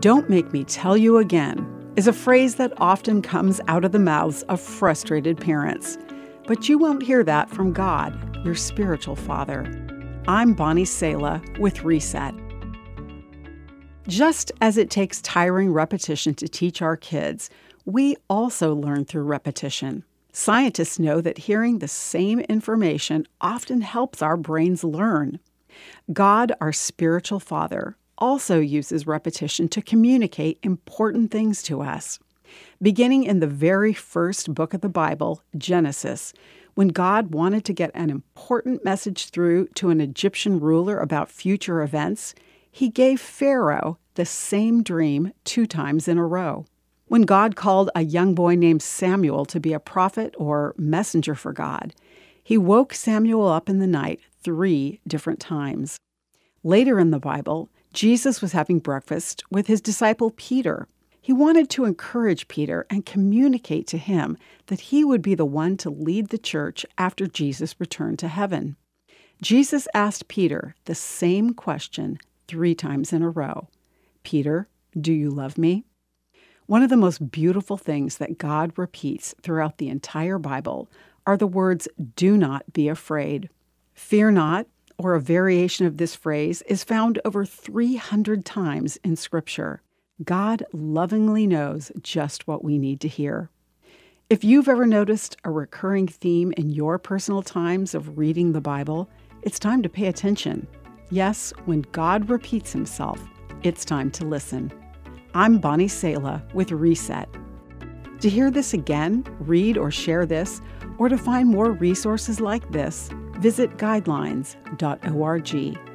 Don't make me tell you again is a phrase that often comes out of the mouths of frustrated parents. But you won't hear that from God, your spiritual father. I'm Bonnie Sala with Reset. Just as it takes tiring repetition to teach our kids, we also learn through repetition. Scientists know that hearing the same information often helps our brains learn. God, our spiritual father, also uses repetition to communicate important things to us. Beginning in the very first book of the Bible, Genesis, when God wanted to get an important message through to an Egyptian ruler about future events, he gave Pharaoh the same dream two times in a row. When God called a young boy named Samuel to be a prophet or messenger for God, he woke Samuel up in the night three different times. Later in the Bible, Jesus was having breakfast with his disciple Peter. He wanted to encourage Peter and communicate to him that he would be the one to lead the church after Jesus returned to heaven. Jesus asked Peter the same question three times in a row Peter, do you love me? One of the most beautiful things that God repeats throughout the entire Bible are the words, Do not be afraid. Fear not, or a variation of this phrase, is found over 300 times in Scripture. God lovingly knows just what we need to hear. If you've ever noticed a recurring theme in your personal times of reading the Bible, it's time to pay attention. Yes, when God repeats himself, it's time to listen. I'm Bonnie Sala with Reset. To hear this again, read or share this, or to find more resources like this, visit guidelines.org.